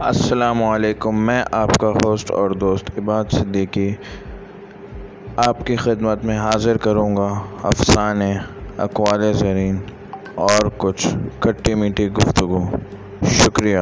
السلام علیکم، میں آپ کا ہوسٹ اور دوست عباد صدیقی آپ کی خدمت میں حاضر کروں گا افسانے، اقوال زرین اور کچھ کھٹی میٹھی گفتگو۔ شکریہ۔